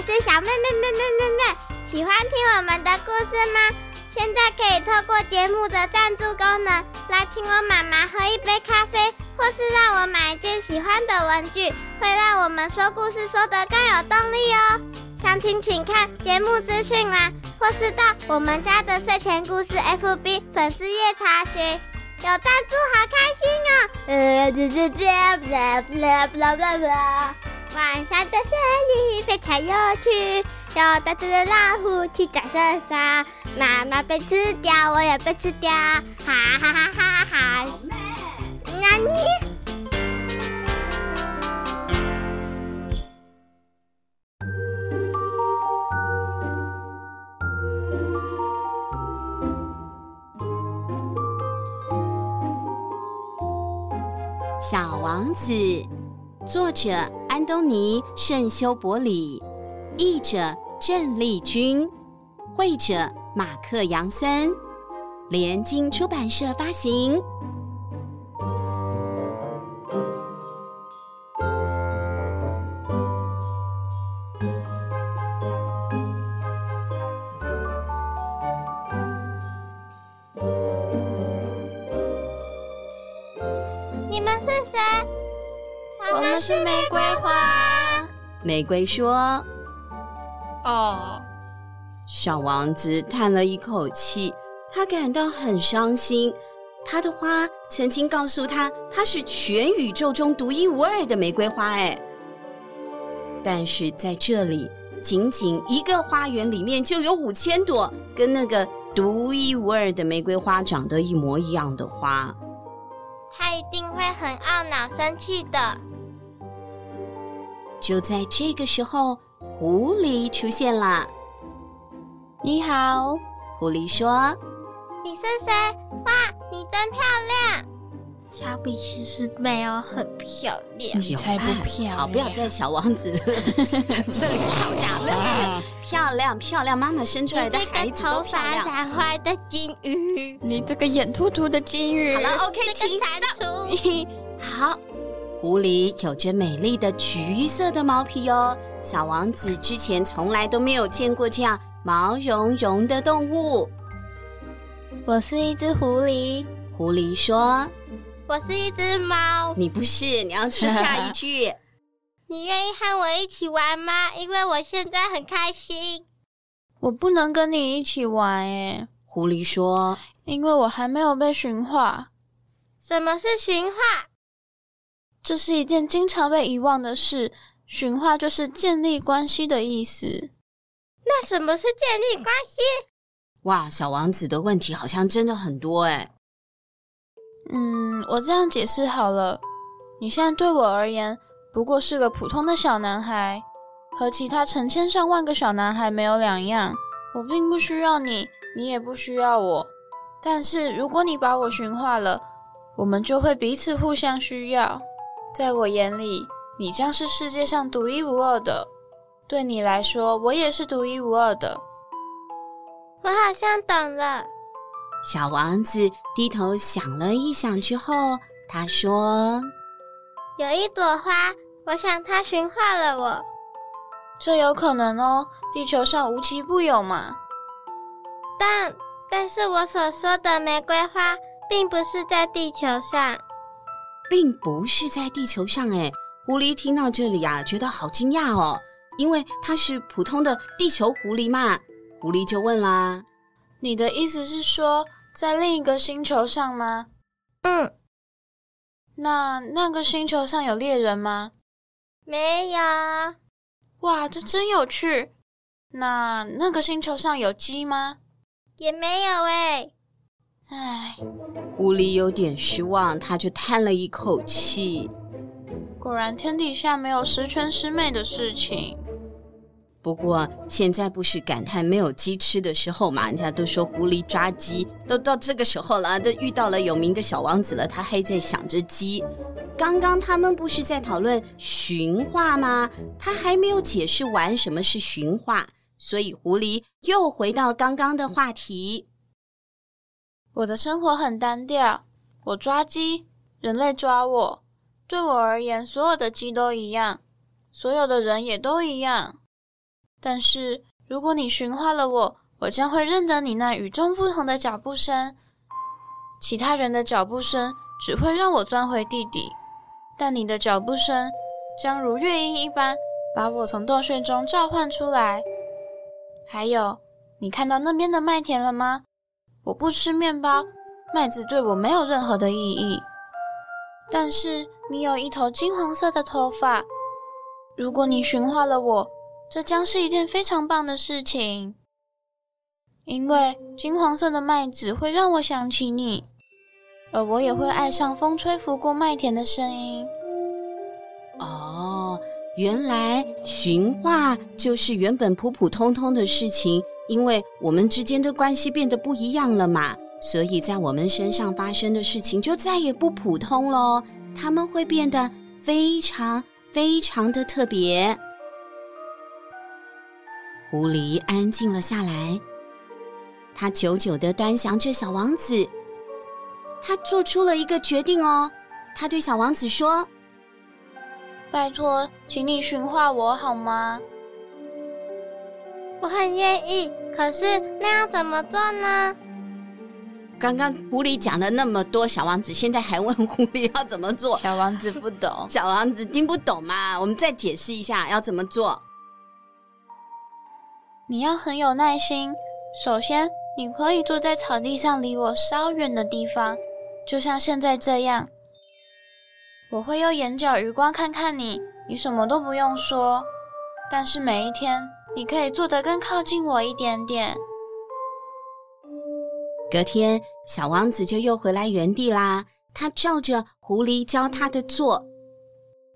我是小妹妹妹妹妹妹，喜欢听我们的故事吗？现在可以透过节目的赞助功能，来请我妈妈喝一杯咖啡，或是让我买一件喜欢的文具，会让我们说故事说得更有动力哦。详情请看节目资讯栏，或是到我们家的睡前故事 FB 粉丝页查询。有赞助好开心哦！晚上的森林非常有趣，有大只的老虎骑在身上，妈妈被吃掉，我也被吃掉，哈哈哈哈哈！那你？小王子，作者安东尼·圣修伯里，译者郑丽君，绘者马克·杨森，联经出版社发行。你们是谁玫瑰花。玫瑰说：“哦。”小王子叹了一口气，他感到很伤心。他的花曾经告诉他，他是全宇宙中独一无二的玫瑰花。哎，但是在这里，仅仅一个花园里面就有五千朵跟那个独一无二的玫瑰花长得一模一样的花。他一定会很懊恼、生气的。就在这个时候，狐狸出现了。你好，狐狸说：“你是谁？哇，你真漂亮！小比其实没有很漂亮，你才不漂亮。好，不要在小王子 这里吵架了。漂亮，漂亮，妈妈生出来的孩子都漂亮。头发染坏的金鱼，你这个眼秃秃的金鱼。好了，OK，停止。好。”狐狸有着美丽的橘色的毛皮哟，小王子之前从来都没有见过这样毛茸茸的动物。我是一只狐狸，狐狸说：“我是一只猫。”你不是，你要说下一句。你愿意和我一起玩吗？因为我现在很开心。我不能跟你一起玩诶，狐狸说：“因为我还没有被驯化。”什么是驯化？这是一件经常被遗忘的事。驯化就是建立关系的意思。那什么是建立关系？哇，小王子的问题好像真的很多哎。嗯，我这样解释好了。你现在对我而言不过是个普通的小男孩，和其他成千上万个小男孩没有两样。我并不需要你，你也不需要我。但是如果你把我驯化了，我们就会彼此互相需要。在我眼里，你将是世界上独一无二的。对你来说，我也是独一无二的。我好像懂了。小王子低头想了一想之后，他说：“有一朵花，我想它驯化了我。这有可能哦，地球上无奇不有嘛。但，但是我所说的玫瑰花，并不是在地球上。”并不是在地球上哎，狐狸听到这里啊，觉得好惊讶哦，因为它是普通的地球狐狸嘛。狐狸就问啦：“你的意思是说，在另一个星球上吗？”“嗯。”“那那个星球上有猎人吗？”“没有。”“哇，这真有趣。那那个星球上有鸡吗？”“也没有哎。”唉，狐狸有点失望，他就叹了一口气。果然，天底下没有十全十美的事情。不过，现在不是感叹没有鸡吃的时候嘛？人家都说狐狸抓鸡，都到这个时候了，都遇到了有名的小王子了，他还在想着鸡。刚刚他们不是在讨论驯化吗？他还没有解释完什么是驯化，所以狐狸又回到刚刚的话题。我的生活很单调，我抓鸡，人类抓我。对我而言，所有的鸡都一样，所有的人也都一样。但是如果你驯化了我，我将会认得你那与众不同的脚步声。其他人的脚步声只会让我钻回地底，但你的脚步声将如乐音一般，把我从洞穴中召唤出来。还有，你看到那边的麦田了吗？我不吃面包，麦子对我没有任何的意义。但是你有一头金黄色的头发，如果你驯化了我，这将是一件非常棒的事情，因为金黄色的麦子会让我想起你，而我也会爱上风吹拂过麦田的声音。哦，原来驯化就是原本普普通通的事情，因为我们之间的关系变得不一样了嘛。所以在我们身上发生的事情就再也不普通喽，他们会变得非常非常的特别。狐狸安静了下来，他久久的端详着小王子，他做出了一个决定哦。他对小王子说：“拜托，请你驯化我好吗？”我很愿意，可是那要怎么做呢？刚刚狐狸讲了那么多，小王子现在还问狐狸要怎么做。小王子不懂，小王子听不懂嘛？我们再解释一下要怎么做。你要很有耐心。首先，你可以坐在草地上，离我稍远的地方，就像现在这样。我会用眼角余光看看你，你什么都不用说。但是每一天，你可以坐得更靠近我一点点。隔天，小王子就又回来原地啦。他照着狐狸教他的做。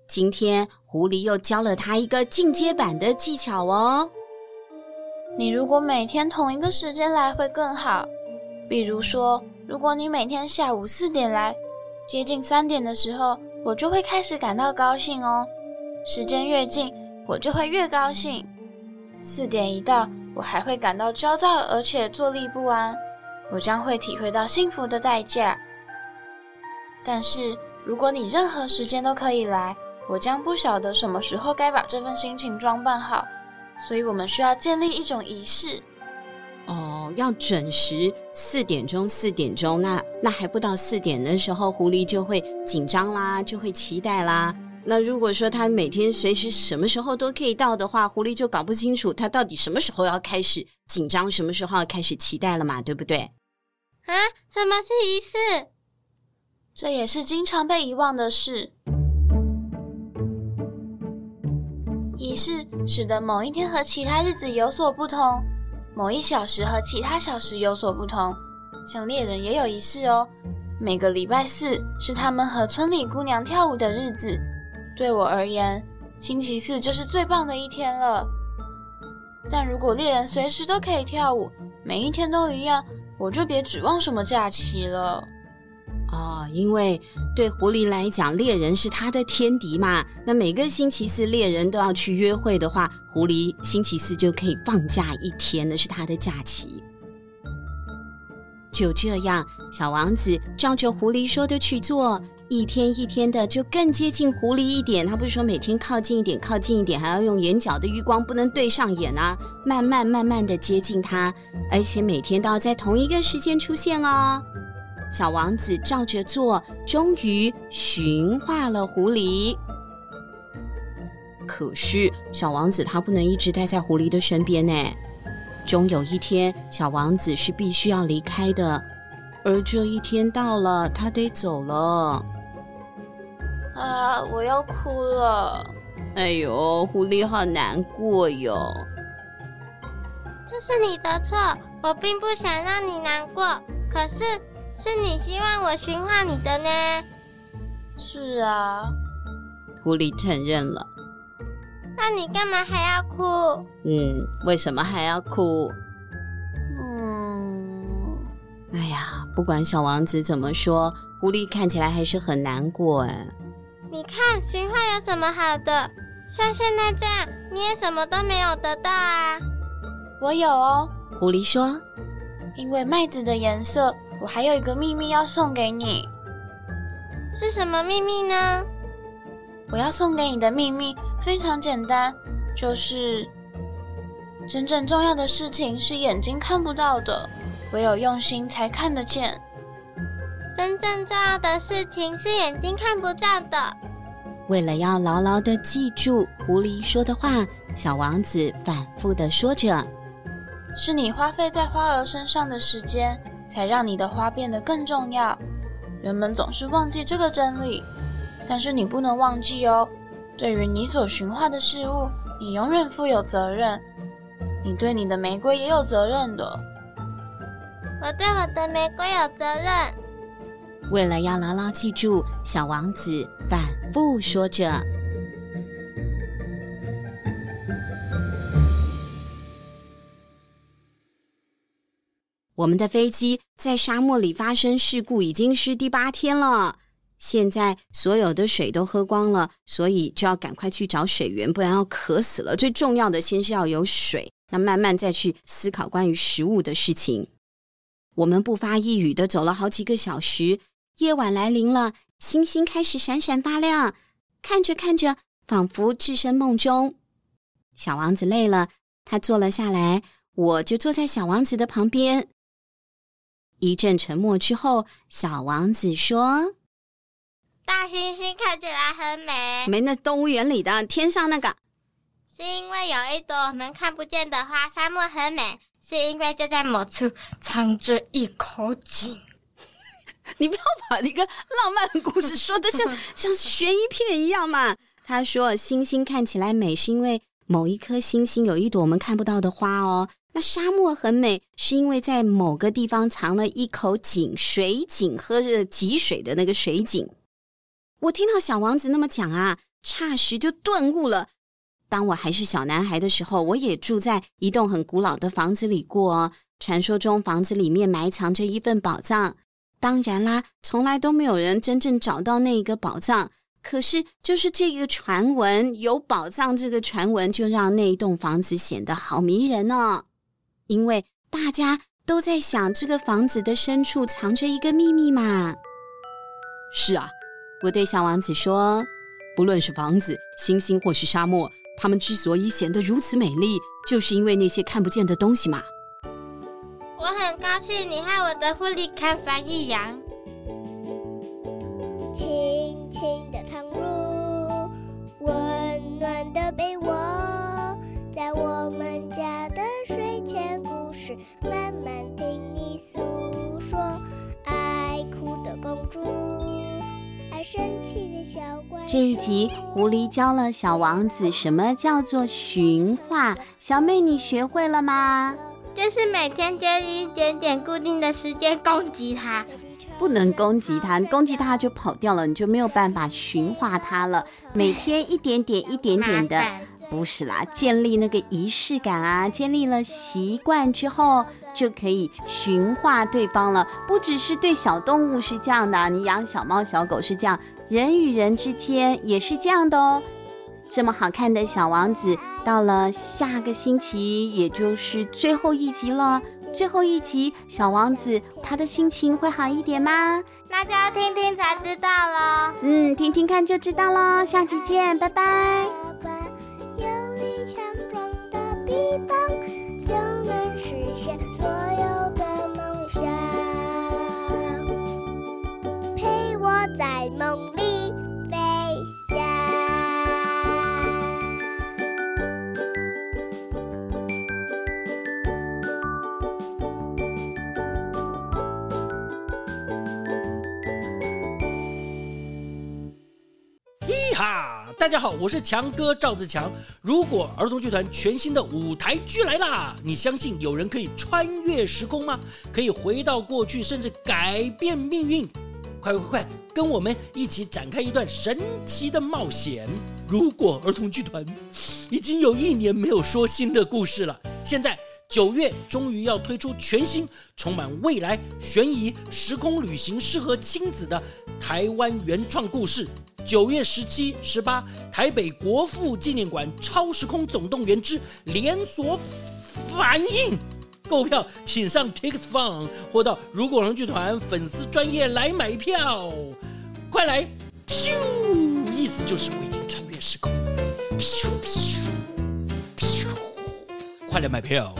今天，狐狸又教了他一个进阶版的技巧哦。你如果每天同一个时间来会更好。比如说，如果你每天下午四点来，接近三点的时候，我就会开始感到高兴哦。时间越近，我就会越高兴。四点一到，我还会感到焦躁，而且坐立不安。我将会体会到幸福的代价。但是，如果你任何时间都可以来，我将不晓得什么时候该把这份心情装扮好。所以我们需要建立一种仪式。哦，要准时四点钟，四点钟。那那还不到四点的时候，狐狸就会紧张啦，就会期待啦。那如果说他每天随时什么时候都可以到的话，狐狸就搞不清楚他到底什么时候要开始紧张，什么时候要开始期待了嘛，对不对？啊，什么是仪式？这也是经常被遗忘的事。仪式使得某一天和其他日子有所不同，某一小时和其他小时有所不同。像猎人也有仪式哦，每个礼拜四是他们和村里姑娘跳舞的日子。对我而言，星期四就是最棒的一天了。但如果猎人随时都可以跳舞，每一天都一样，我就别指望什么假期了。哦，因为对狐狸来讲，猎人是他的天敌嘛。那每个星期四猎人都要去约会的话，狐狸星期四就可以放假一天，那是他的假期。就这样，小王子照着狐狸说的去做。一天一天的，就更接近狐狸一点。他不是说每天靠近一点，靠近一点，还要用眼角的余光，不能对上眼啊。慢慢慢慢的接近他，而且每天都要在同一个时间出现哦。小王子照着做，终于驯化了狐狸。可是小王子他不能一直待在狐狸的身边呢。终有一天，小王子是必须要离开的，而这一天到了，他得走了。啊！我要哭了。哎呦，狐狸好难过哟。这是你的错，我并不想让你难过。可是，是你希望我驯化你的呢？是啊，狐狸承认了。那你干嘛还要哭？嗯，为什么还要哭？嗯，哎呀，不管小王子怎么说，狐狸看起来还是很难过哎。你看，驯化有什么好的？像现在这样，你也什么都没有得到啊。我有哦，狐狸说。因为麦子的颜色，我还有一个秘密要送给你。是什么秘密呢？我要送给你的秘密非常简单，就是真正重要的事情是眼睛看不到的，唯有用心才看得见。真正重要的事情是眼睛看不到的。为了要牢牢地记住狐狸说的话，小王子反复地说着：“是你花费在花儿身上的时间，才让你的花变得更重要。人们总是忘记这个真理，但是你不能忘记哦。对于你所驯化的事物，你永远负有责任。你对你的玫瑰也有责任的。我对我的玫瑰有责任。”为了要牢牢记住，小王子反复说着。我们的飞机在沙漠里发生事故已经是第八天了，现在所有的水都喝光了，所以就要赶快去找水源，不然要渴死了。最重要的，先是要有水，那慢慢再去思考关于食物的事情。我们不发一语的走了好几个小时。夜晚来临了，星星开始闪闪发亮，看着看着，仿佛置身梦中。小王子累了，他坐了下来，我就坐在小王子的旁边。一阵沉默之后，小王子说：“大猩猩看起来很美。”没，那动物园里的天上那个，是因为有一朵我们看不见的花。沙漠很美，是因为就在某处藏着一口井。你不要把一个浪漫的故事说的像 像悬疑片一样嘛。他说：“星星看起来美，是因为某一颗星星有一朵我们看不到的花哦。那沙漠很美，是因为在某个地方藏了一口井，水井，喝着汲水的那个水井。”我听到小王子那么讲啊，霎时就顿悟了。当我还是小男孩的时候，我也住在一栋很古老的房子里过哦。传说中，房子里面埋藏着一份宝藏。当然啦，从来都没有人真正找到那一个宝藏。可是，就是这个传闻，有宝藏这个传闻，就让那一栋房子显得好迷人呢。因为大家都在想，这个房子的深处藏着一个秘密嘛。是啊，我对小王子说：“不论是房子、星星或是沙漠，它们之所以显得如此美丽，就是因为那些看不见的东西嘛。”我很高兴你和我的狐狸看翻一样。轻轻的躺入温暖的被窝，在我们家的睡前故事，慢慢听你诉说。爱哭的公主，爱生气的小怪兽。这一集，狐狸教了小王子什么叫做驯化。小妹，你学会了吗？就是每天接一点点固定的时间攻击它，不能攻击它，攻击它就跑掉了，你就没有办法驯化它了。每天一点点一点点的，不是啦，建立那个仪式感啊，建立了习惯之后，就可以驯化对方了。不只是对小动物是这样的，你养小猫小狗是这样，人与人之间也是这样的哦。这么好看的小王子，到了下个星期，也就是最后一集了。最后一集，小王子他的心情会好一点吗？那就要听听才知道了。嗯，听听看就知道了。下期见，拜拜。有力强壮的臂膀，就能实现哈大家好，我是强哥赵自强。如果儿童剧团全新的舞台剧来啦，你相信有人可以穿越时空吗？可以回到过去，甚至改变命运？快快快，跟我们一起展开一段神奇的冒险！如果儿童剧团已经有一年没有说新的故事了，现在九月终于要推出全新、充满未来、悬疑、时空旅行、适合亲子的台湾原创故事。九月十七、十八，台北国父纪念馆《超时空总动员之连锁反应》购票，请上 TixFun 或到如果儿童剧团粉丝专业来买票，快来！咻，意思就是我已经穿越时空，咻咻，咻，快来买票。